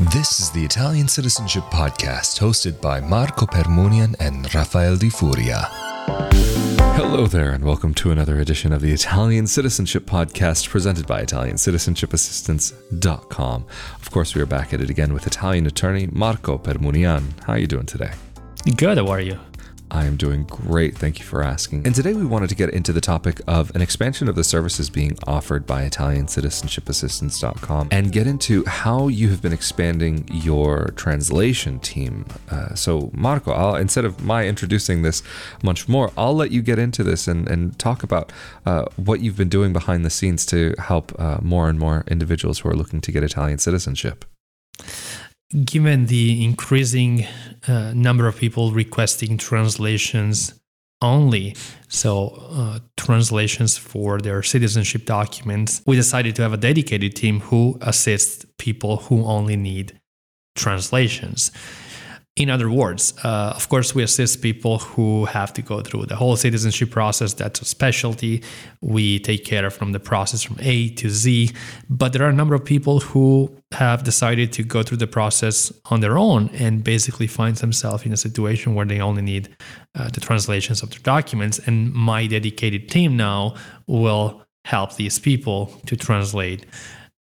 This is the Italian Citizenship Podcast, hosted by Marco Permunian and Rafael Di Furia. Hello there, and welcome to another edition of the Italian Citizenship Podcast presented by Italiancitizenship.assistance.com. Of course, we are back at it again with Italian attorney Marco Permunian. How are you doing today? Good, how are you? I am doing great. Thank you for asking. And today we wanted to get into the topic of an expansion of the services being offered by ItaliancitizenshipAssistance.com and get into how you have been expanding your translation team. Uh, so, Marco, I'll, instead of my introducing this much more, I'll let you get into this and, and talk about uh, what you've been doing behind the scenes to help uh, more and more individuals who are looking to get Italian citizenship given the increasing uh, number of people requesting translations only, so uh, translations for their citizenship documents, we decided to have a dedicated team who assists people who only need translations. In other words, uh, of course, we assist people who have to go through the whole citizenship process. That's a specialty. We take care from the process from A to Z. But there are a number of people who have decided to go through the process on their own and basically find themselves in a situation where they only need uh, the translations of their documents. And my dedicated team now will help these people to translate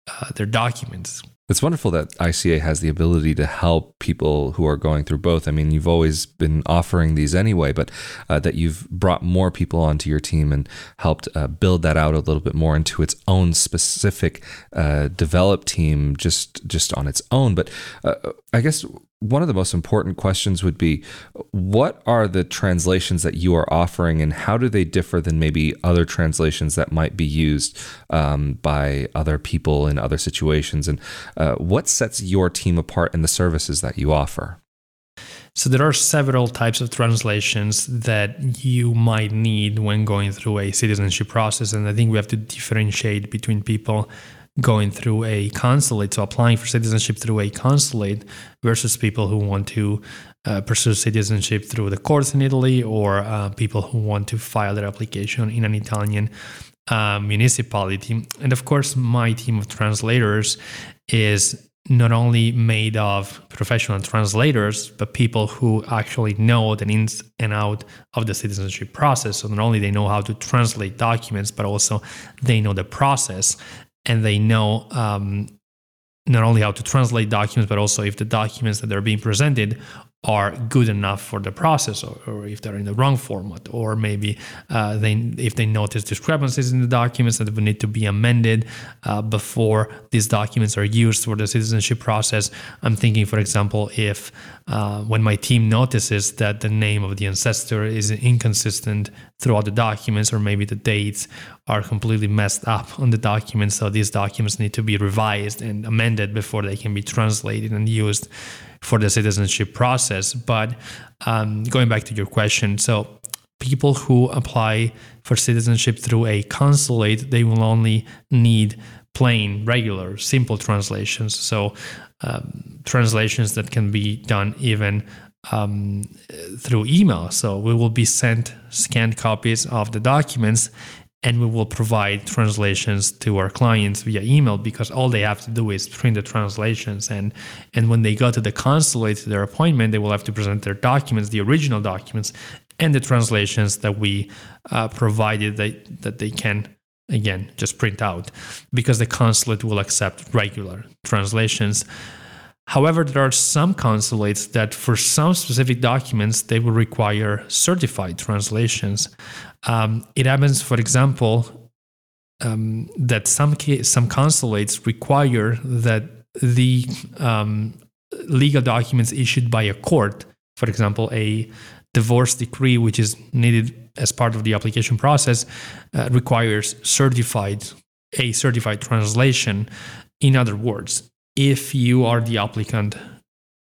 uh, their documents it's wonderful that ICA has the ability to help people who are going through both. I mean, you've always been offering these anyway, but uh, that you've brought more people onto your team and helped uh, build that out a little bit more into its own specific uh, developed team, just just on its own. But uh, I guess one of the most important questions would be what are the translations that you are offering and how do they differ than maybe other translations that might be used um, by other people in other situations? And uh, what sets your team apart in the services that you offer? So there are several types of translations that you might need when going through a citizenship process and i think we have to differentiate between people going through a consulate, so applying for citizenship through a consulate, versus people who want to uh, pursue citizenship through the courts in Italy, or uh, people who want to file their application in an Italian uh, municipality. And of course, my team of translators is not only made of professional translators, but people who actually know the ins and out of the citizenship process. So not only they know how to translate documents, but also they know the process and they know um, not only how to translate documents, but also if the documents that are being presented are good enough for the process or, or, if they're in the wrong format or maybe uh, they if they notice discrepancies in the documents that would need to be amended uh, before these documents are used for the citizenship process i'm thinking for example if uh, when my team notices that the name of the ancestor is inconsistent throughout the documents or maybe the dates are completely messed up on the documents so these documents need to be revised and amended before they can be translated and used for the citizenship process. But um, going back to your question, so people who apply for citizenship through a consulate, they will only need plain, regular, simple translations. So um, translations that can be done even um, through email. So we will be sent scanned copies of the documents and we will provide translations to our clients via email because all they have to do is print the translations. And and when they go to the consulate to their appointment they will have to present their documents the original documents and the translations that we uh, provided that, that they can again just print out because the consulate will accept regular translations However, there are some consulates that, for some specific documents, they will require certified translations. Um, it happens, for example, um, that some some consulates require that the um, legal documents issued by a court, for example, a divorce decree, which is needed as part of the application process, uh, requires certified a certified translation. In other words, if you are the applicant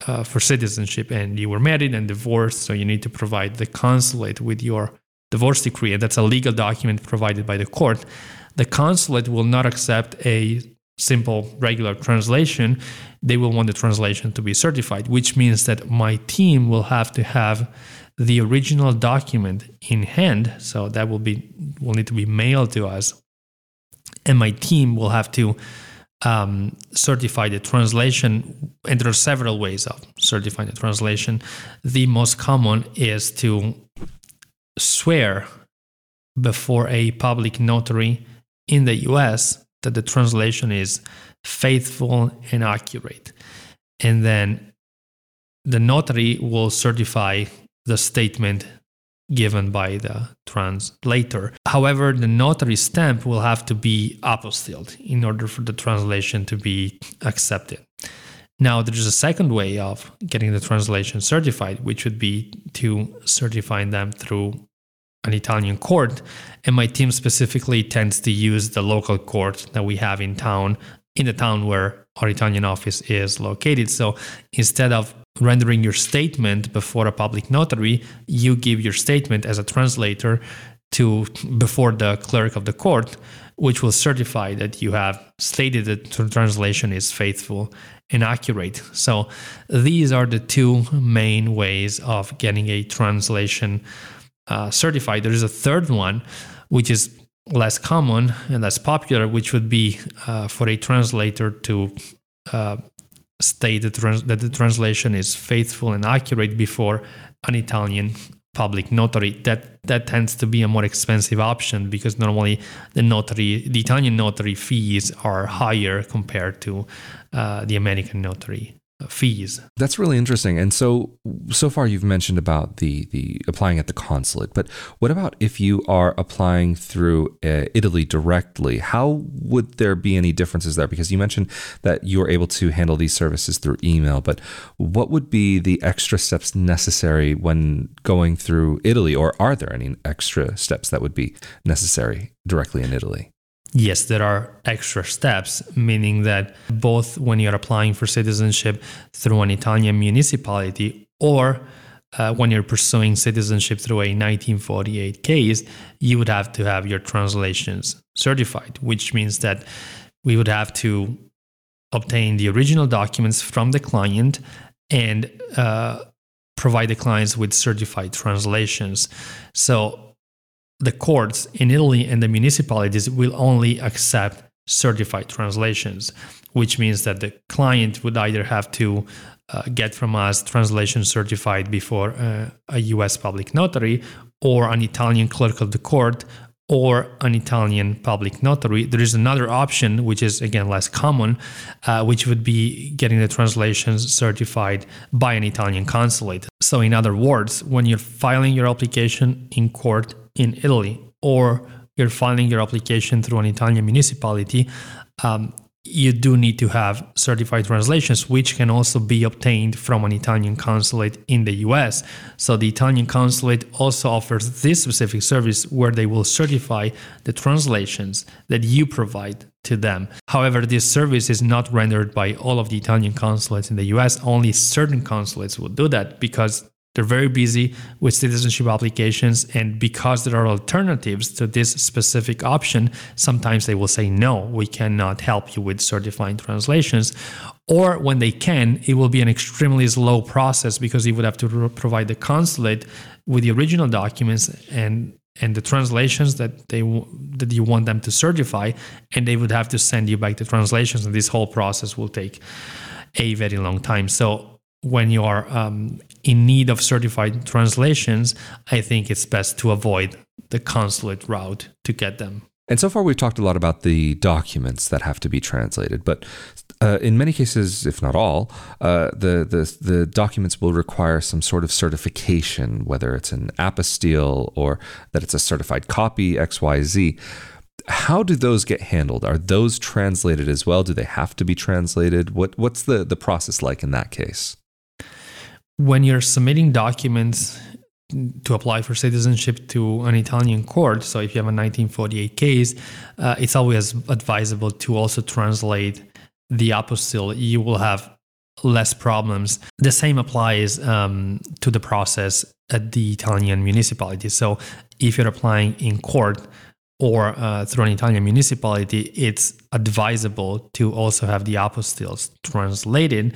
uh, for citizenship and you were married and divorced, so you need to provide the consulate with your divorce decree, and that's a legal document provided by the court. The consulate will not accept a simple regular translation. They will want the translation to be certified, which means that my team will have to have the original document in hand. So that will be will need to be mailed to us, and my team will have to um, certify the translation, and there are several ways of certifying the translation. The most common is to swear before a public notary in the US that the translation is faithful and accurate. And then the notary will certify the statement given by the translator. However, the notary stamp will have to be apostilled in order for the translation to be accepted. Now, there's a second way of getting the translation certified, which would be to certify them through an Italian court. And my team specifically tends to use the local court that we have in town, in the town where our Italian office is located. So instead of rendering your statement before a public notary, you give your statement as a translator to before the clerk of the court, which will certify that you have stated that the translation is faithful and accurate. So these are the two main ways of getting a translation uh, certified. There is a third one, which is less common and less popular, which would be uh, for a translator to uh, state that, trans- that the translation is faithful and accurate before an Italian public notary. That that tends to be a more expensive option because normally the notary, the Italian notary fees are higher compared to uh, the American notary fees. That's really interesting. And so so far you've mentioned about the the applying at the consulate, but what about if you are applying through uh, Italy directly? How would there be any differences there because you mentioned that you are able to handle these services through email, but what would be the extra steps necessary when going through Italy or are there any extra steps that would be necessary directly in Italy? Yes, there are extra steps, meaning that both when you're applying for citizenship through an Italian municipality or uh, when you're pursuing citizenship through a 1948 case, you would have to have your translations certified, which means that we would have to obtain the original documents from the client and uh, provide the clients with certified translations. So the courts in Italy and the municipalities will only accept certified translations, which means that the client would either have to uh, get from us translation certified before uh, a US public notary or an Italian clerk of the court or an Italian public notary. There is another option, which is again less common, uh, which would be getting the translations certified by an Italian consulate. So, in other words, when you're filing your application in court in Italy or you're filing your application through an Italian municipality, um, you do need to have certified translations, which can also be obtained from an Italian consulate in the US. So, the Italian consulate also offers this specific service where they will certify the translations that you provide to them. However, this service is not rendered by all of the Italian consulates in the US. Only certain consulates will do that because they're very busy with citizenship applications, and because there are alternatives to this specific option, sometimes they will say, No, we cannot help you with certifying translations. Or when they can, it will be an extremely slow process because you would have to provide the consulate with the original documents and and the translations that they that you want them to certify and they would have to send you back the translations and this whole process will take a very long time so when you are um, in need of certified translations, I think it's best to avoid the consulate route to get them. And so far, we've talked a lot about the documents that have to be translated, but uh, in many cases, if not all, uh, the, the the documents will require some sort of certification, whether it's an apostille or that it's a certified copy X Y Z. How do those get handled? Are those translated as well? Do they have to be translated? What what's the the process like in that case? When you're submitting documents to apply for citizenship to an Italian court, so if you have a 1948 case, uh, it's always advisable to also translate the apostille. You will have less problems. The same applies um, to the process at the Italian municipality. So if you're applying in court, or uh, through an Italian municipality, it's advisable to also have the apostilles translated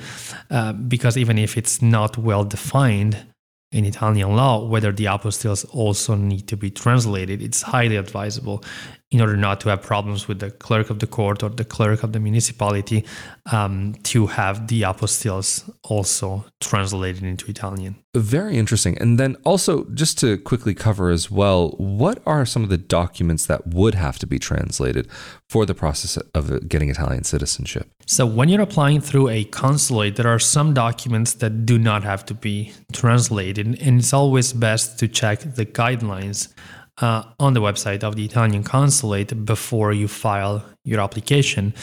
uh, because even if it's not well defined in Italian law, whether the apostilles also need to be translated, it's highly advisable in order not to have problems with the clerk of the court or the clerk of the municipality, um, to have the apostilles also translated into Italian. Very interesting. And then also, just to quickly cover as well, what are some of the documents that would have to be translated for the process of getting Italian citizenship? So, when you're applying through a consulate, there are some documents that do not have to be translated, and it's always best to check the guidelines uh, on the website of the Italian consulate before you file your application.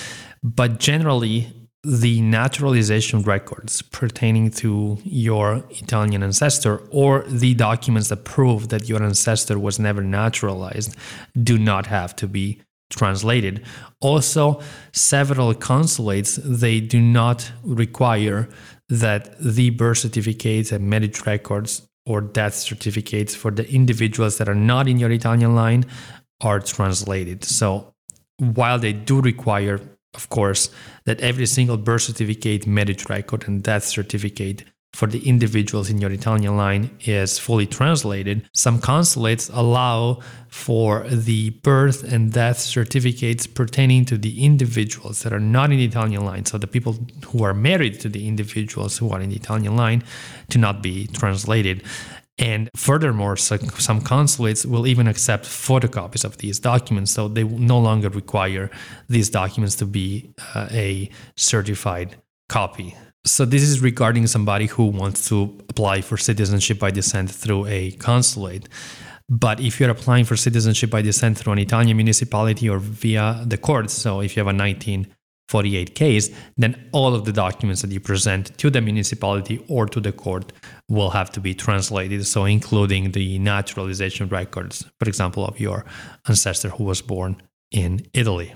But generally, the naturalization records pertaining to your Italian ancestor or the documents that prove that your ancestor was never naturalized do not have to be translated. Also, several consulates they do not require that the birth certificates and marriage records or death certificates for the individuals that are not in your Italian line are translated. So while they do require, of course, that every single birth certificate, marriage record, and death certificate for the individuals in your Italian line is fully translated. Some consulates allow for the birth and death certificates pertaining to the individuals that are not in the Italian line, so the people who are married to the individuals who are in the Italian line, to not be translated. And furthermore, some consulates will even accept photocopies of these documents, so they no longer require these documents to be uh, a certified copy so this is regarding somebody who wants to apply for citizenship by descent through a consulate. But if you're applying for citizenship by descent through an Italian municipality or via the courts, so if you have a 1948 case, then all of the documents that you present to the municipality or to the court will have to be translated. So, including the naturalization records, for example, of your ancestor who was born in Italy.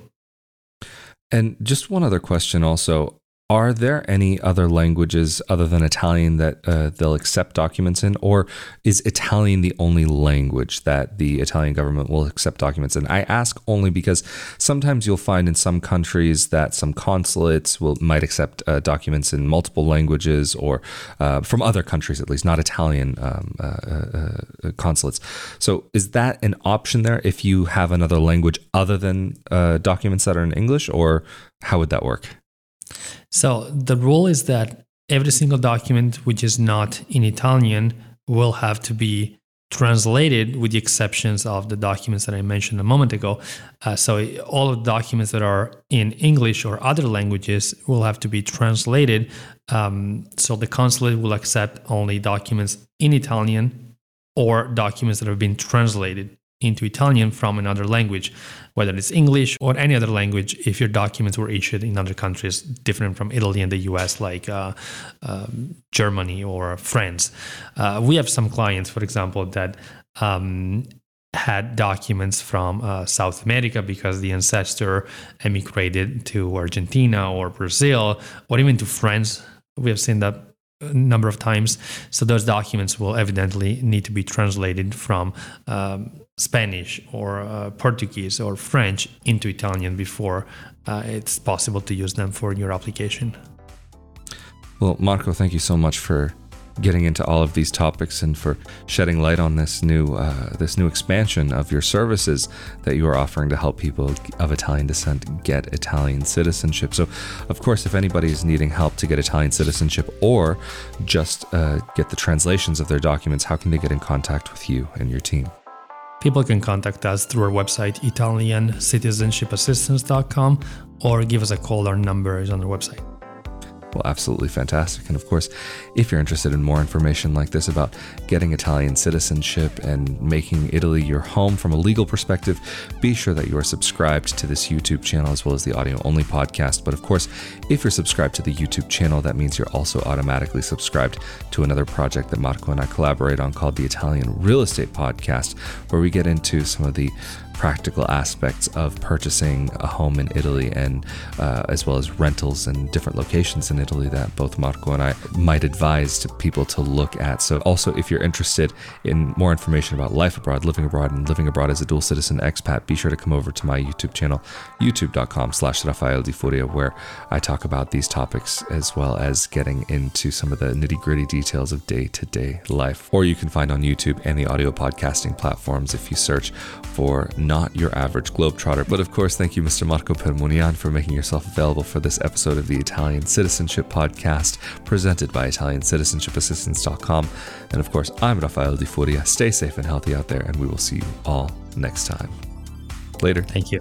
And just one other question also. Are there any other languages other than Italian that uh, they'll accept documents in, or is Italian the only language that the Italian government will accept documents in? I ask only because sometimes you'll find in some countries that some consulates will might accept uh, documents in multiple languages, or uh, from other countries at least, not Italian um, uh, uh, uh, consulates. So, is that an option there if you have another language other than documents that are in English, or how would that work? So the rule is that every single document which is not in Italian will have to be translated with the exceptions of the documents that I mentioned a moment ago. Uh, so all of the documents that are in English or other languages will have to be translated. Um, so the consulate will accept only documents in Italian or documents that have been translated into Italian from another language, whether it's English or any other language, if your documents were issued in other countries different from Italy and the US, like uh, um, Germany or France. Uh, we have some clients, for example, that um, had documents from uh, South America because the ancestor emigrated to Argentina or Brazil or even to France. We have seen that number of times. So those documents will evidently need to be translated from um, Spanish or uh, Portuguese or French into Italian before uh, it's possible to use them for your application. Well, Marco, thank you so much for getting into all of these topics and for shedding light on this new uh, this new expansion of your services that you are offering to help people of Italian descent get Italian citizenship. So, of course, if anybody is needing help to get Italian citizenship or just uh, get the translations of their documents, how can they get in contact with you and your team? People can contact us through our website, ItalianCitizenshipassistance.com, or give us a call. Our number is on the website. Well, absolutely fantastic. And of course, if you're interested in more information like this about getting Italian citizenship and making Italy your home from a legal perspective, be sure that you are subscribed to this YouTube channel as well as the audio only podcast. But of course, if you're subscribed to the YouTube channel, that means you're also automatically subscribed to another project that Marco and I collaborate on called the Italian Real Estate Podcast, where we get into some of the practical aspects of purchasing a home in Italy and uh, as well as rentals in different locations in Italy that both Marco and I might advise to people to look at. So also if you're interested in more information about life abroad, living abroad and living abroad as a dual citizen expat, be sure to come over to my YouTube channel, youtube.com slash Rafael Di Furia, where I talk about these topics as well as getting into some of the nitty gritty details of day to day life. Or you can find on YouTube and the audio podcasting platforms if you search for not your average globetrotter. But of course, thank you, Mr. Marco Permunian, for making yourself available for this episode of the Italian Citizenship Podcast, presented by ItaliancitizenshipAssistance.com. And of course, I'm Rafael Di Furia. Stay safe and healthy out there, and we will see you all next time. Later. Thank you.